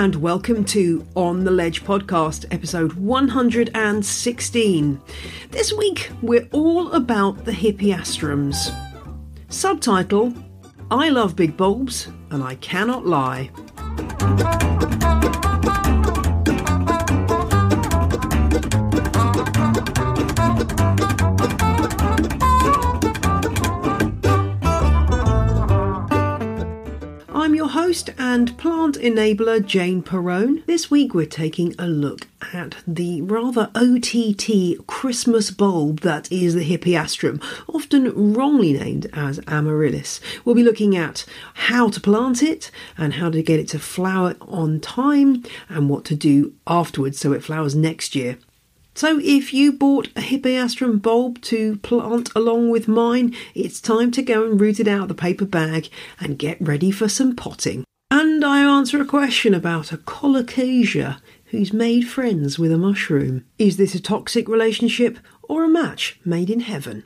And welcome to On the Ledge podcast, episode 116. This week we're all about the hippeastrums. Subtitle I love big bulbs and I cannot lie. And plant enabler Jane Perrone. This week we're taking a look at the rather OTT Christmas bulb that is the Hippeastrum, often wrongly named as Amaryllis. We'll be looking at how to plant it and how to get it to flower on time and what to do afterwards so it flowers next year. So, if you bought a Hippeastrum bulb to plant along with mine, it's time to go and root it out of the paper bag and get ready for some potting. And I answer a question about a colocasia who's made friends with a mushroom. Is this a toxic relationship or a match made in heaven?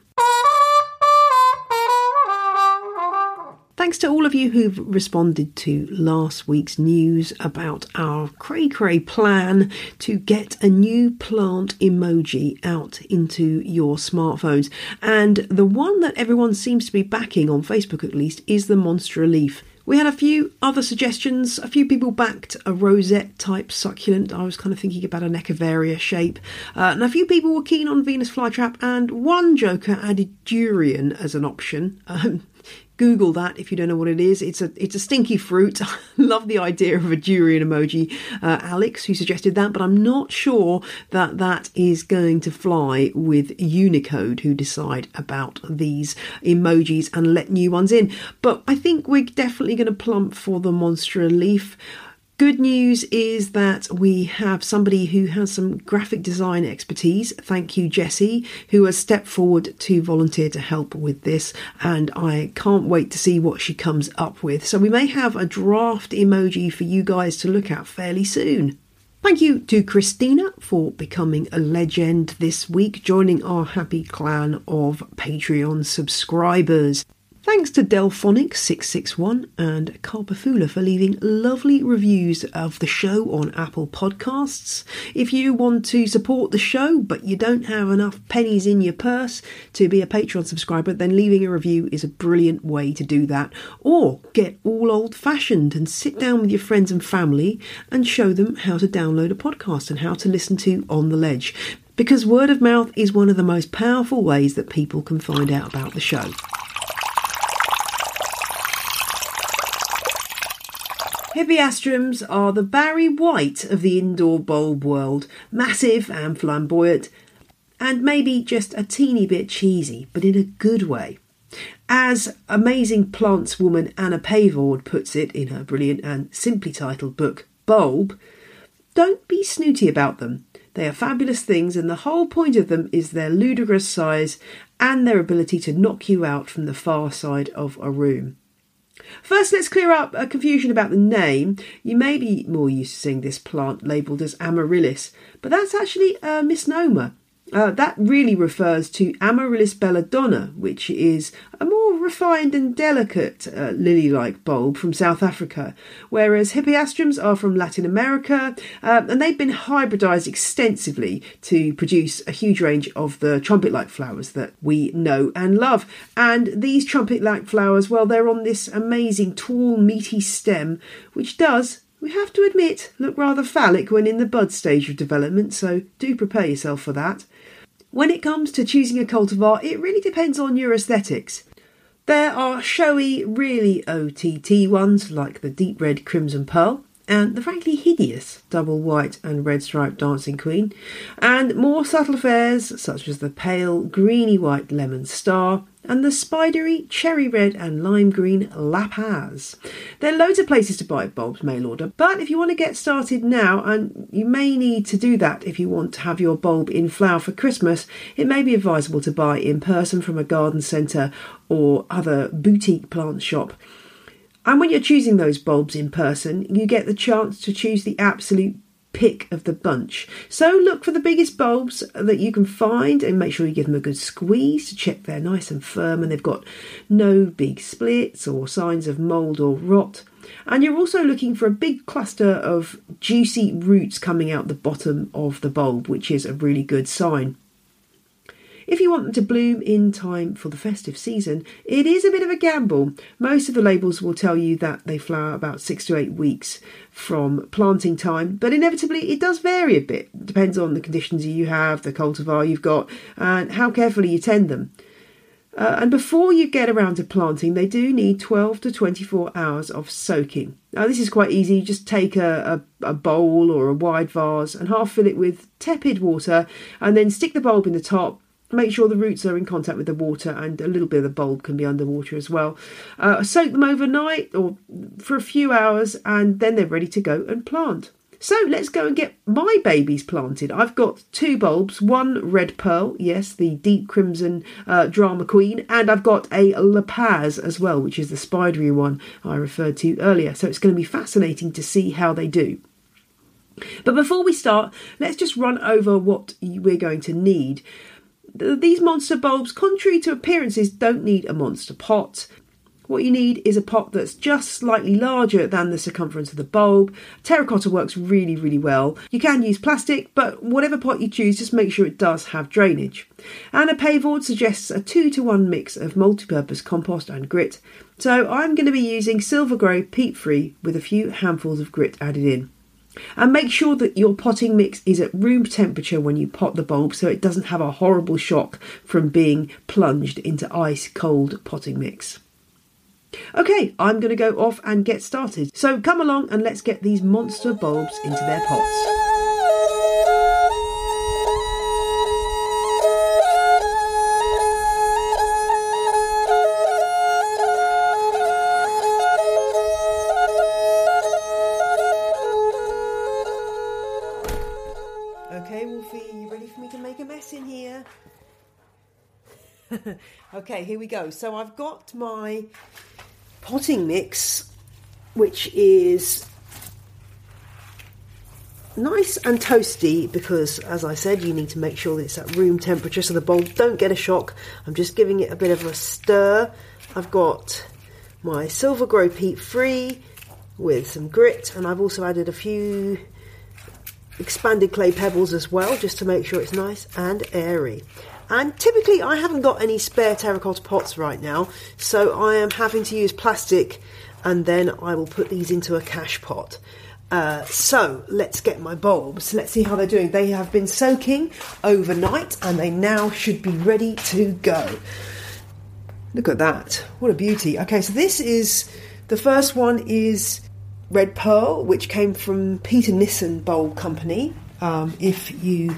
Thanks to all of you who've responded to last week's news about our cray cray plan to get a new plant emoji out into your smartphones. And the one that everyone seems to be backing, on Facebook at least, is the Monstera leaf. We had a few other suggestions. A few people backed a rosette type succulent. I was kind of thinking about an Echeveria shape. Uh, and a few people were keen on Venus flytrap, and one joker added durian as an option. Um, Google that if you don't know what it is. It's a it's a stinky fruit. Love the idea of a durian emoji. Uh, Alex, who suggested that, but I'm not sure that that is going to fly with Unicode, who decide about these emojis and let new ones in. But I think we're definitely going to plump for the Monstera leaf. Good news is that we have somebody who has some graphic design expertise. Thank you, Jessie, who has stepped forward to volunteer to help with this, and I can't wait to see what she comes up with. So, we may have a draft emoji for you guys to look at fairly soon. Thank you to Christina for becoming a legend this week, joining our happy clan of Patreon subscribers. Thanks to Delphonic661 and Carpafula for leaving lovely reviews of the show on Apple Podcasts. If you want to support the show but you don't have enough pennies in your purse to be a Patreon subscriber, then leaving a review is a brilliant way to do that. Or get all old fashioned and sit down with your friends and family and show them how to download a podcast and how to listen to On the Ledge. Because word of mouth is one of the most powerful ways that people can find out about the show. Hippeastrums are the Barry White of the indoor bulb world, massive and flamboyant, and maybe just a teeny bit cheesy, but in a good way. As amazing plants woman Anna Pavord puts it in her brilliant and simply titled book, Bulb, don't be snooty about them. They are fabulous things, and the whole point of them is their ludicrous size and their ability to knock you out from the far side of a room. First, let's clear up a confusion about the name. You may be more used to seeing this plant labelled as amaryllis, but that's actually a misnomer. Uh, that really refers to Amaryllis belladonna, which is a more refined and delicate uh, lily like bulb from South Africa, whereas Hippeastrums are from Latin America uh, and they've been hybridized extensively to produce a huge range of the trumpet like flowers that we know and love. And these trumpet like flowers, well, they're on this amazing tall, meaty stem, which does we have to admit, look rather phallic when in the bud stage of development, so do prepare yourself for that. When it comes to choosing a cultivar, it really depends on your aesthetics. There are showy, really OTT ones like the deep red crimson pearl and the frankly hideous double white and red striped dancing queen, and more subtle affairs such as the pale greeny white lemon star and the spidery cherry red and lime green La Paz. There are loads of places to buy bulbs mail order, but if you want to get started now, and you may need to do that if you want to have your bulb in flower for Christmas, it may be advisable to buy in person from a garden centre or other boutique plant shop. And when you're choosing those bulbs in person, you get the chance to choose the absolute pick of the bunch. So look for the biggest bulbs that you can find and make sure you give them a good squeeze to check they're nice and firm and they've got no big splits or signs of mould or rot. And you're also looking for a big cluster of juicy roots coming out the bottom of the bulb, which is a really good sign. If you want them to bloom in time for the festive season, it is a bit of a gamble. Most of the labels will tell you that they flower about six to eight weeks from planting time, but inevitably it does vary a bit. It depends on the conditions you have, the cultivar you've got, and how carefully you tend them. Uh, and before you get around to planting, they do need 12 to 24 hours of soaking. Now, this is quite easy. just take a, a, a, bowl or a wide vase and half fill it with tepid water, and then stick the bulb in the top Make sure the roots are in contact with the water and a little bit of the bulb can be underwater as well. Uh, soak them overnight or for a few hours and then they're ready to go and plant. So let's go and get my babies planted. I've got two bulbs, one red pearl, yes, the deep crimson uh, drama queen, and I've got a La Paz as well, which is the spidery one I referred to earlier. So it's going to be fascinating to see how they do. But before we start, let's just run over what we're going to need. These monster bulbs, contrary to appearances, don't need a monster pot. What you need is a pot that's just slightly larger than the circumference of the bulb. Terracotta works really, really well. You can use plastic, but whatever pot you choose, just make sure it does have drainage. Anna Pavord suggests a 2 to 1 mix of multi-purpose compost and grit. So I'm going to be using SylvaGrow peat free with a few handfuls of grit added in. And make sure that your potting mix is at room temperature when you pot the bulb so it doesn't have a horrible shock from being plunged into ice cold potting mix. Okay, I'm going to go off and get started. So come along and let's get these monster bulbs into their pots. Okay, here we go. So I've got my potting mix, which is nice and toasty because, as I said, you need to make sure that it's at room temperature so the bulb don't get a shock. I'm just giving it a bit of a stir. I've got my SylvaGrow peat free with some grit, and I've also added a few expanded clay pebbles as well, just to make sure it's nice and airy. And typically, I haven't got any spare terracotta pots right now, so I am having to use plastic and then I will put these into a cache pot. Uh, so let's get my bulbs. Let's see how they're doing. They have been soaking overnight and they now should be ready to go. Look at that. What a beauty. Okay, so this is the first one is Red Pearl, which came from Peter Nyssen Bulb Company. Um, if you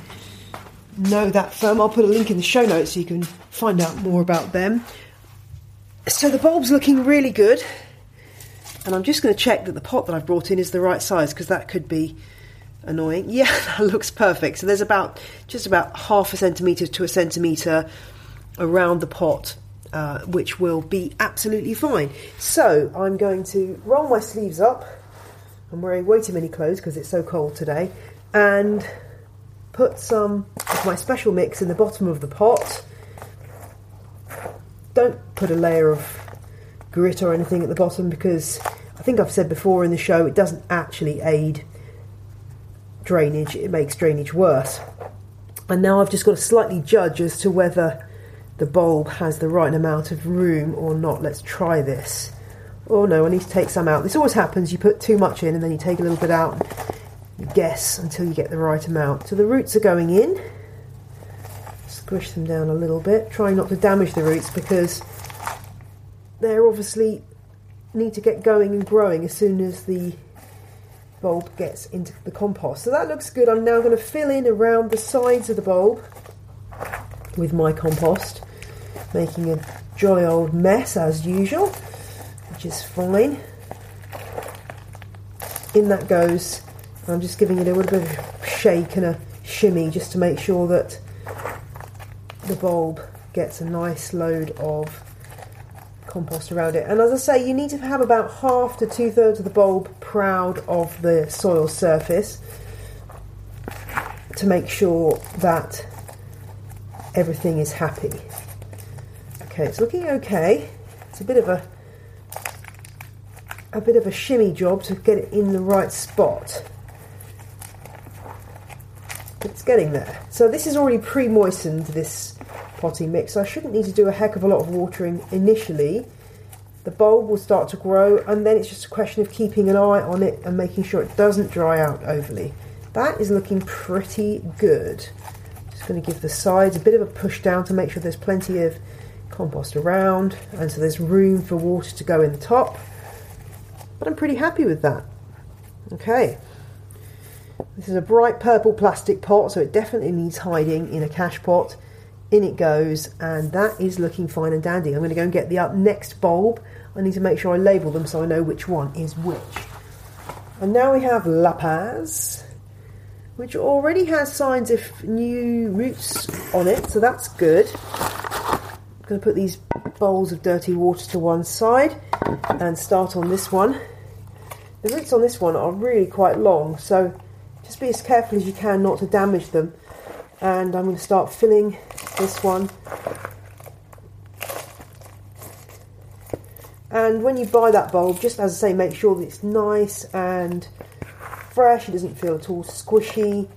know that firm. I'll put a link in the show notes so you can find out more about them. So the bulb's looking really good. And I'm just going to check that the pot that I've brought in is the right size because that could be annoying. Yeah, that looks perfect. So there's about just about half a centimetre to a centimetre around the pot, uh, which will be absolutely fine. So I'm going to roll my sleeves up. I'm wearing way too many clothes because it's so cold today. And put some of my special mix in the bottom of the pot. Don't put a layer of grit or anything at the bottom because I think I've said before in the show it doesn't actually aid drainage, it makes drainage worse. And now I've just got to slightly judge as to whether the bulb has the right amount of room or not. Let's try this. Oh no, I need to take some out. This always happens, you put too much in and then you take a little bit out guess until you get the right amount. So the roots are going in. Squish them down a little bit. Try not to damage the roots because they're obviously need to get going and growing as soon as the bulb gets into the compost. So that looks good. I'm now going to fill in around the sides of the bulb with my compost, making a jolly old mess as usual, which is fine. In that goes, I'm just giving it a little bit of a shake and a shimmy just to make sure that the bulb gets a nice load of compost around it. And as I say, you need to have about half to two thirds of the bulb proud of the soil surface to make sure that everything is happy. Okay, it's looking okay. It's a bit of a a bit of a shimmy job to get it in the right spot. It's getting there. So this is already pre-moistened, this potting mix. I shouldn't need to do a heck of a lot of watering initially. The bulb will start to grow and then it's just a question of keeping an eye on it and making sure it doesn't dry out overly. That is looking pretty good. Just going to give the sides a bit of a push down to make sure there's plenty of compost around and so there's room for water to go in the top. But I'm pretty happy with that. Okay. This is a bright purple plastic pot, so it definitely needs hiding in a cache pot. In it goes and that is looking fine and dandy. I'm going to go and get the up next bulb. I need to make sure I label them so I know which one is which. And now we have La Paz which already has signs of new roots on it so that's good. I'm going to put these bowls of dirty water to one side and start on this one. The roots on this one are really quite long so just be as careful as you can not to damage them and I'm going to start filling this one. And when you buy that bulb, just as I say, make sure that it's nice and fresh. It doesn't feel at all squishy.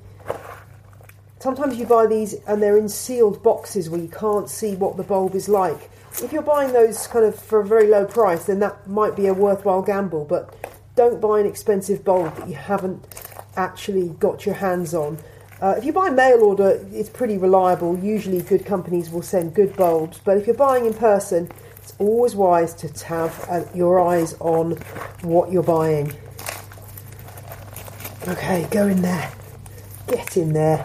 Sometimes you buy these and they're in sealed boxes where you can't see what the bulb is like. If you're buying those kind of for a very low price, then that might be a worthwhile gamble. But don't buy an expensive bulb that you haven't actually got your hands on. Uh, if you buy mail order, it's pretty reliable. Usually, good companies will send good bulbs. But if you're buying in person, it's always wise to have uh, your eyes on what you're buying. Okay, go in there. Get in there.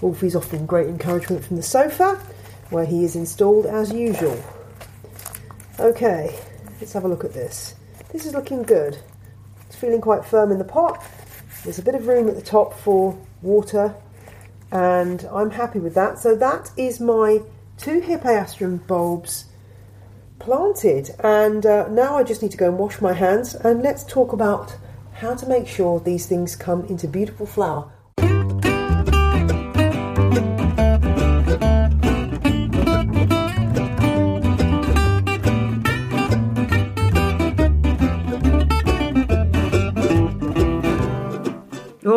Wolfie's offering great encouragement from the sofa, where he is installed as usual. Okay, let's have a look at this. This is looking good. It's feeling quite firm in the pot. There's a bit of room at the top for water, and I'm happy with that. So that is my two Hippeastrum bulbs planted, and uh, now I just need to go and wash my hands, and let's talk about how to make sure these things come into beautiful flower.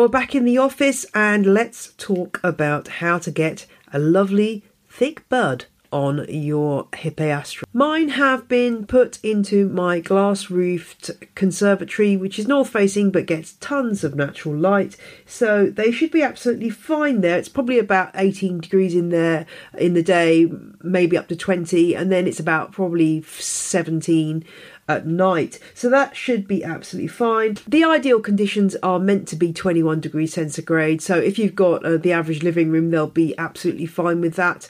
You're back in the office, and let's talk about how to get a lovely thick bud on your Hippeastrum. Mine have been put into my glass roofed conservatory, which is north facing but gets tons of natural light. So they should be absolutely fine there. It's probably about 18 degrees in there in the day, maybe up to 20, and then it's about probably 17 at night. So that should be absolutely fine. The ideal conditions are meant to be 21 degrees centigrade. So if you've got uh, the average living room, they'll be absolutely fine with that.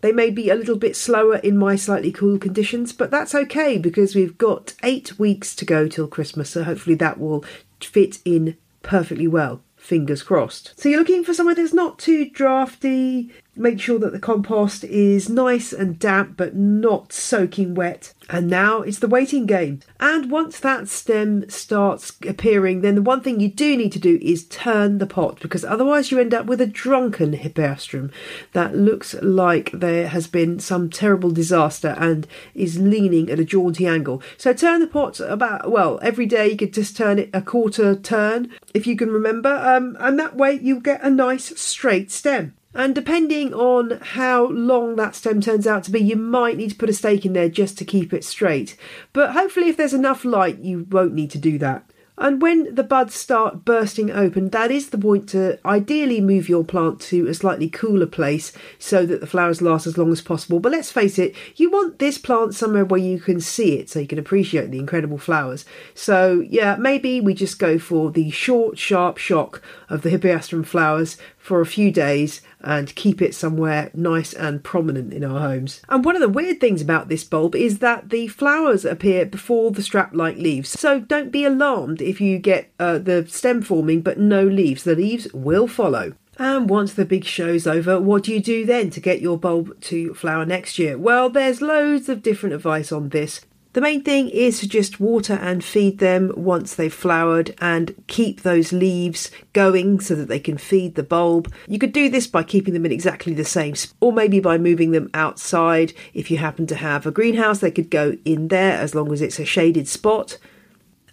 They may be a little bit slower in my slightly cool conditions, but that's okay because we've got eight weeks to go till Christmas. So hopefully that will fit in perfectly well fingers crossed. So you're looking for somewhere that's not too drafty, make sure that the compost is nice and damp but not soaking wet. And now it's the waiting game. And once that stem starts appearing, then the one thing you do need to do is turn the pot because otherwise you end up with a drunken hippeastrum that looks like there has been some terrible disaster and is leaning at a jaunty angle. So turn the pot about, well, every day you could just turn it a quarter turn if you can remember, um, and that way you'll get a nice straight stem. And depending on how long that stem turns out to be, you might need to put a stake in there just to keep it straight. But hopefully, if there's enough light, you won't need to do that. And when the buds start bursting open, that is the point to ideally move your plant to a slightly cooler place so that the flowers last as long as possible. But let's face it, you want this plant somewhere where you can see it so you can appreciate the incredible flowers. So, yeah, maybe we just go for the short, sharp shock of the Hippeastrum flowers for a few days and keep it somewhere nice and prominent in our homes. And one of the weird things about this bulb is that the flowers appear before the strap like leaves. So don't be alarmed if you get uh, the stem forming but no leaves. The leaves will follow. And once the big show's over, what do you do then to get your bulb to flower next year? Well, there's loads of different advice on this. The main thing is to just water and feed them once they've flowered and keep those leaves going so that they can feed the bulb. You could do this by keeping them in exactly the same or maybe by moving them outside. If you happen to have a greenhouse, they could go in there as long as it's a shaded spot.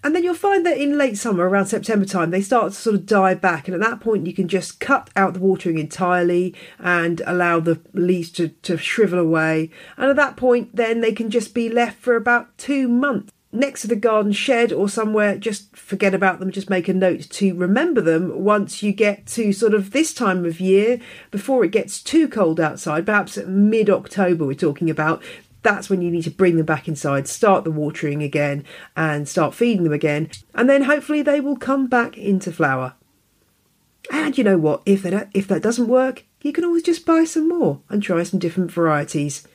And then you'll find that in late summer, around September time, they start to sort of die back. And at that point, you can just cut out the watering entirely and allow the leaves to, to shrivel away. And at that point, then they can just be left for about two months. Next to the garden shed or somewhere, just forget about them, just make a note to remember them once you get to sort of this time of year, before it gets too cold outside, perhaps mid October, we're talking about, that's when you need to bring them back inside, start the watering again, and start feeding them again. And then hopefully they will come back into flower. And you know what? If that if that doesn't work, you can always just buy some more and try some different varieties.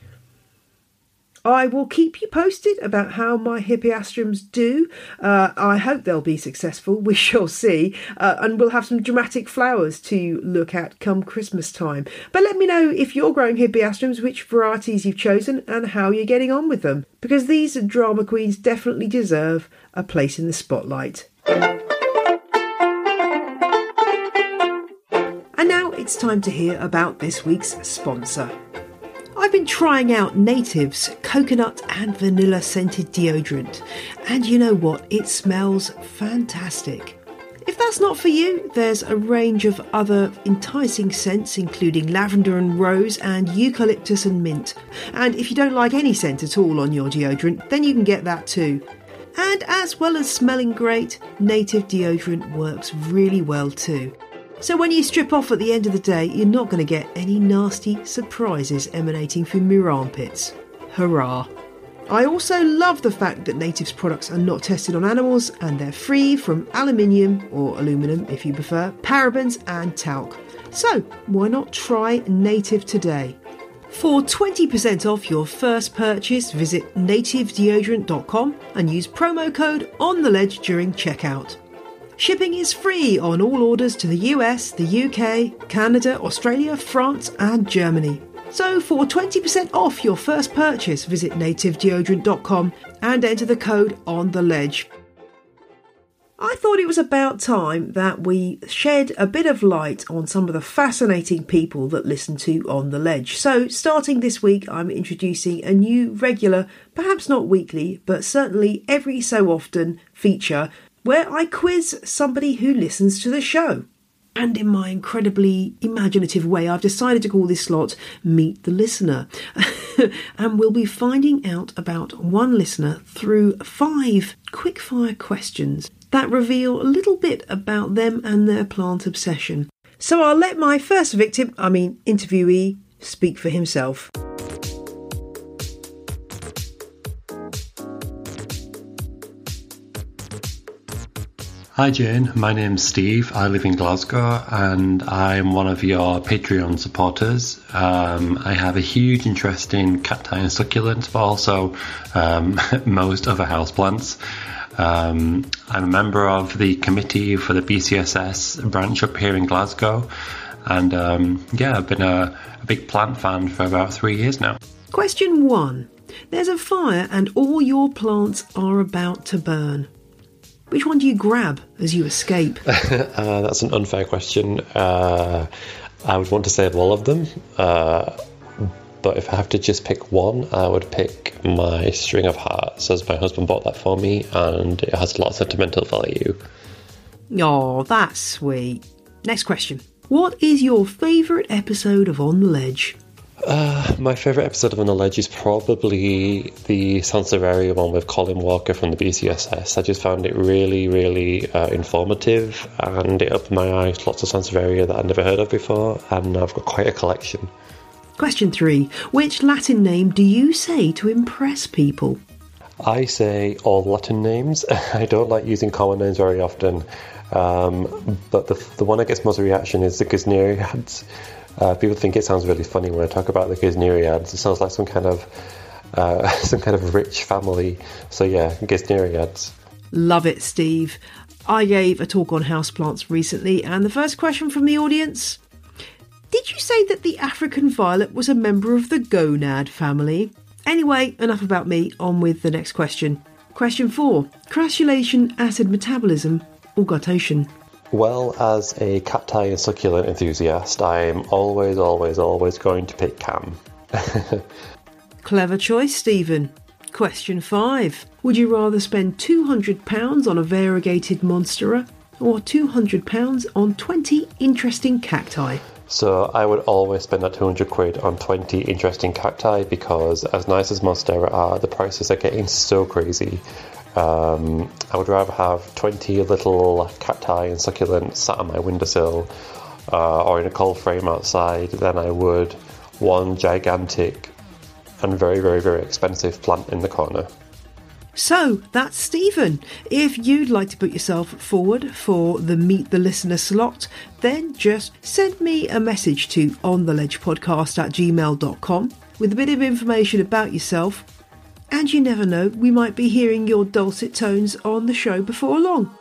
I will keep you posted about how my hippeastrums do. Uh, I hope they'll be successful. We shall see. Uh, and we'll have some dramatic flowers to look at come Christmas time. But let me know if you're growing hippeastrums, which varieties you've chosen, and how you're getting on with them. Because these drama queens definitely deserve a place in the spotlight. And now it's time to hear about this week's sponsor. I've been trying out Native's coconut and vanilla scented deodorant, and you know what? It smells fantastic. If that's not for you, there's a range of other enticing scents, including lavender and rose, and eucalyptus and mint. And if you don't like any scent at all on your deodorant, then you can get that too. And as well as smelling great, native deodorant works really well too. So when you strip off at the end of the day, you're not going to get any nasty surprises emanating from your armpits. Hurrah! I also love the fact that Native's products are not tested on animals and they're free from aluminium or aluminum if you prefer, parabens and talc. So why not try Native today? For 20% off your first purchase, visit nativedeodorant.com and use promo code on the ledge during checkout. Shipping is free on all orders to the US, the UK, Canada, Australia, France, and Germany. So, for 20% off your first purchase, visit nativedeodorant.com and enter the code on the ledge. I thought it was about time that we shed a bit of light on some of the fascinating people that listen to On the Ledge. So, starting this week, I'm introducing a new regular, perhaps not weekly, but certainly every so often feature where I quiz somebody who listens to the show. And in my incredibly imaginative way, I've decided to call this slot Meet the Listener. and we'll be finding out about one listener through five quickfire questions that reveal a little bit about them and their plant obsession. So I'll let my first victim, I mean interviewee, speak for himself. Hi Jane, my name's Steve. I live in Glasgow and I'm one of your Patreon supporters. Um, I have a huge interest in cacti and succulents, but also um, most other houseplants. Um, I'm a member of the committee for the BCSS branch up here in Glasgow, and um, yeah, I've been a, a big plant fan for about three years now. Question one There's a fire, and all your plants are about to burn. Which one do you grab as you escape? uh, that's an unfair question. Uh, I would want to save all of them. Uh, but if I have to just pick one, I would pick my string of hearts, as my husband bought that for me, and it has a lot of sentimental value. Oh, that's sweet. Next question. What is your favourite episode of On the Ledge? Uh, my favourite episode of On the is probably the Sansevieria one with Colin Walker from the BCSS. I just found it really, really uh, informative and it opened my eyes to lots of Sansevieria that I'd never heard of before, and I've got quite a collection. Question three Which Latin name do you say to impress people? I say all Latin names. I don't like using common names very often, um, but the, the one that gets most reaction is the Gesneriads. Uh, people think it sounds really funny when I talk about the Gesneriads. It sounds like some kind of uh, some kind of rich family. So yeah, Gesneriads. Love it, Steve. I gave a talk on houseplants recently, and the first question from the audience Did you say that the African violet was a member of the gonad family? Anyway, enough about me, on with the next question. Question 4 Crassulacean acid metabolism or guttation? Well, as a cacti and succulent enthusiast, I'm always, always, always going to pick CAM. Clever choice, Stephen. Question 5. Would you rather spend £200 on a variegated monstera or £200 on 20 interesting cacti? So I would always spend that 200 quid on 20 interesting cacti because as nice as Monstera are, the prices are getting so crazy. Um, I would rather have 20 little cacti and succulents sat on my windowsill uh, or in a cold frame outside than I would one gigantic and very, very, very expensive plant in the corner. So that's Stephen. If you'd like to put yourself forward for the Meet the Listener slot, then just send me a message to ontheledgepodcast at gmail.com with a bit of information about yourself. And you never know, we might be hearing your dulcet tones on the show before long.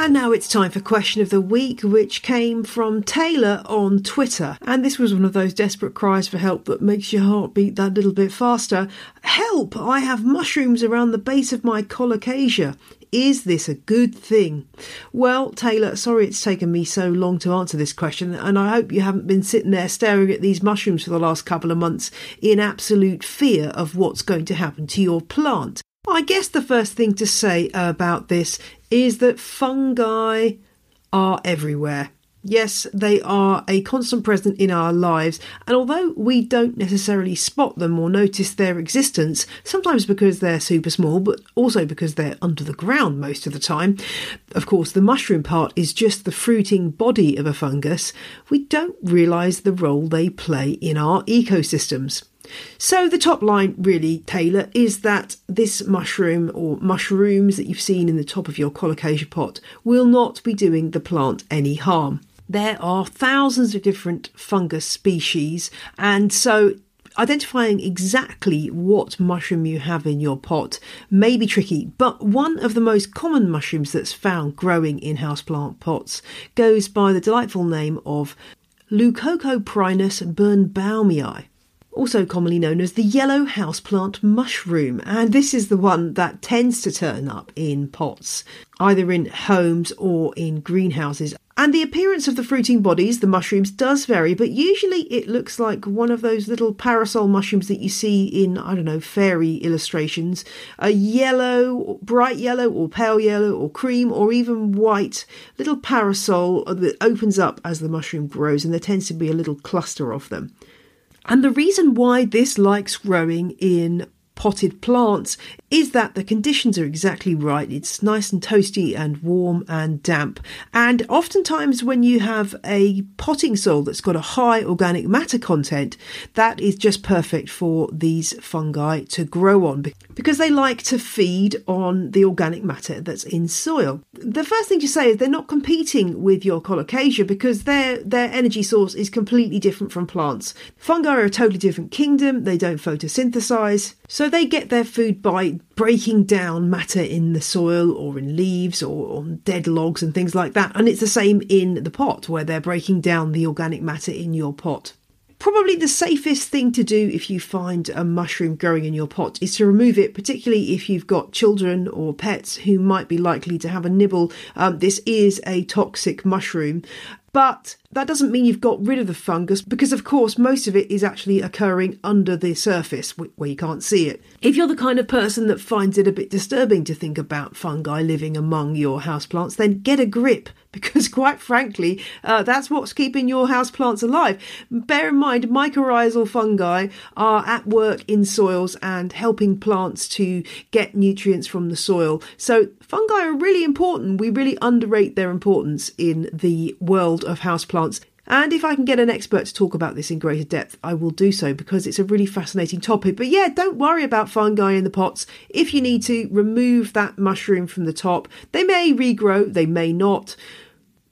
And now it's time for question of the week, which came from Taylor on Twitter. And this was one of those desperate cries for help that makes your heart beat that little bit faster. Help! I have mushrooms around the base of my colocasia. Is this a good thing? Well, Taylor, sorry it's taken me so long to answer this question, and I hope you haven't been sitting there staring at these mushrooms for the last couple of months in absolute fear of what's going to happen to your plant. I guess the first thing to say about this is that fungi are everywhere. Yes, they are a constant present in our lives, and although we don't necessarily spot them or notice their existence, sometimes because they're super small, but also because they're under the ground most of the time, of course, the mushroom part is just the fruiting body of a fungus, we don't realise the role they play in our ecosystems. So, the top line, really, Taylor, is that this mushroom or mushrooms that you've seen in the top of your colocasia pot will not be doing the plant any harm. There are thousands of different fungus species, and so identifying exactly what mushroom you have in your pot may be tricky, but one of the most common mushrooms that's found growing in houseplant pots goes by the delightful name of Leucocoprinus birnbaumii also commonly known as the yellow houseplant mushroom, and this is the one that tends to turn up in pots, either in homes or in greenhouses. And the appearance of the fruiting bodies, the mushrooms, does vary, but usually it looks like one of those little parasol mushrooms that you see in, I don't know, fairy illustrations. A yellow, bright yellow, or pale yellow, or cream, or even white little parasol that opens up as the mushroom grows, and there tends to be a little cluster of them. And the reason why this likes growing in potted plants is that the conditions are exactly right. It's nice and toasty and warm and damp. And oftentimes, when you have a potting soil that's got a high organic matter content, that is just perfect for these fungi to grow on because they like to feed on the organic matter that's in soil. The first thing to say is they're not competing with your colocasia because their, their energy source is completely different from plants. Fungi are a totally different kingdom, they don't photosynthesize, so they get their food by breaking down matter in the soil or in leaves or on dead logs and things like that. And it's the same in the pot where they're breaking down the organic matter in your pot. Probably the safest thing to do if you find a mushroom growing in your pot is to remove it, particularly if you've got children or pets who might be likely to have a nibble. Um, this is a toxic mushroom. But that doesn't mean you've got rid of the fungus because, of course, most of it is actually occurring under the surface where you can't see it. If you're the kind of person that finds it a bit disturbing to think about fungi living among your houseplants, then get a grip because, quite frankly, uh, that's what's keeping your house plants alive. Bear in mind, mycorrhizal fungi are at work in soils and helping plants to get nutrients from the soil. So, fungi are really important. We really underrate their importance in the world of houseplants. And if I can get an expert to talk about this in greater depth, I will do so because it's a really fascinating topic. But yeah, don't worry about fungi in the pots. If you need to, remove that mushroom from the top. They may regrow, they may not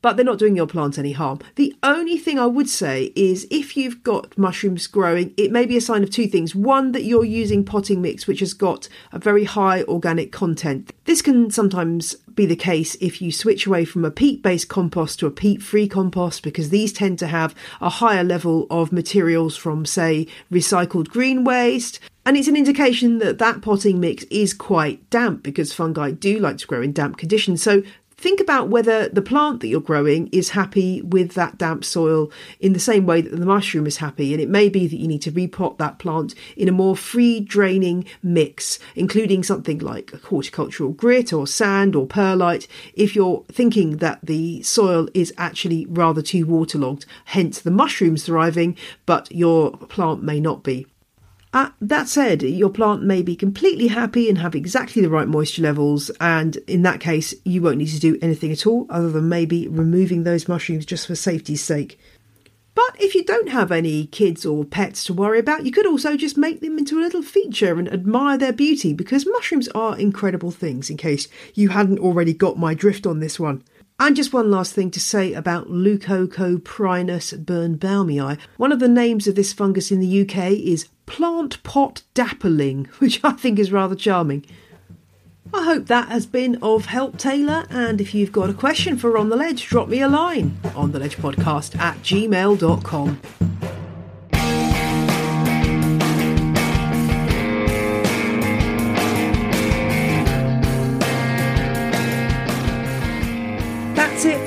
but they're not doing your plant any harm. The only thing I would say is if you've got mushrooms growing, it may be a sign of two things. One, that you're using potting mix, which has got a very high organic content. This can sometimes be the case if you switch away from a peat based compost to a peat free compost because these tend to have a higher level of materials from, say, recycled green waste. And it's an indication that that potting mix is quite damp because fungi do like to grow in damp conditions. So Think about whether the plant that you're growing is happy with that damp soil in the same way that the mushroom is happy. And it may be that you need to repot that plant in a more free draining mix, including something like horticultural grit or sand or perlite, if you're thinking that the soil is actually rather too waterlogged, hence the mushrooms thriving, but your plant may not be. Uh, that said, your plant may be completely happy and have exactly the right moisture levels, and in that case, you won't need to do anything at all other than maybe removing those mushrooms just for safety's sake. But if you don't have any kids or pets to worry about, you could also just make them into a little feature and admire their beauty because mushrooms are incredible things, in case you hadn't already got my drift on this one. And just one last thing to say about Leucocoprinus birnbaumii. One of the names of this fungus in the UK is plant pot dapperling, which I think is rather charming. I hope that has been of help, Taylor. And if you've got a question for On the Ledge, drop me a line on the ledge podcast at gmail.com.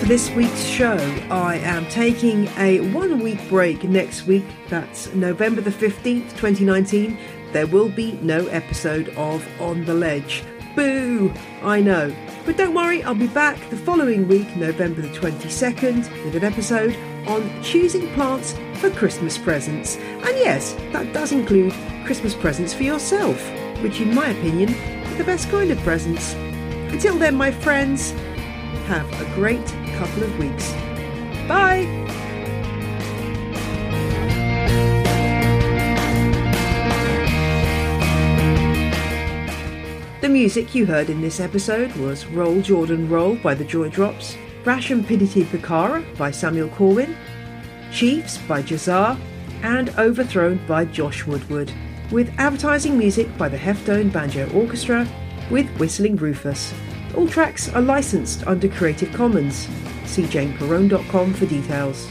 this week's show. I am taking a one week break next week. That's November the 15th, 2019. There will be no episode of On the Ledge. Boo! I know. But don't worry, I'll be back the following week, November the 22nd, with an episode on choosing plants for Christmas presents. And yes, that does include Christmas presents for yourself, which, in my opinion, are the best kind of presents. Until then, my friends, have a great couple of weeks. Bye! The music you heard in this episode was Roll Jordan Roll by the Joy Drops, Rasham Pidity Pikara by Samuel Corwin, Chiefs by Jazar, and Overthrown by Josh Woodward, with advertising music by the Heftone Banjo Orchestra with Whistling Rufus. All tracks are licensed under Creative Commons. See janeperrone.com for details.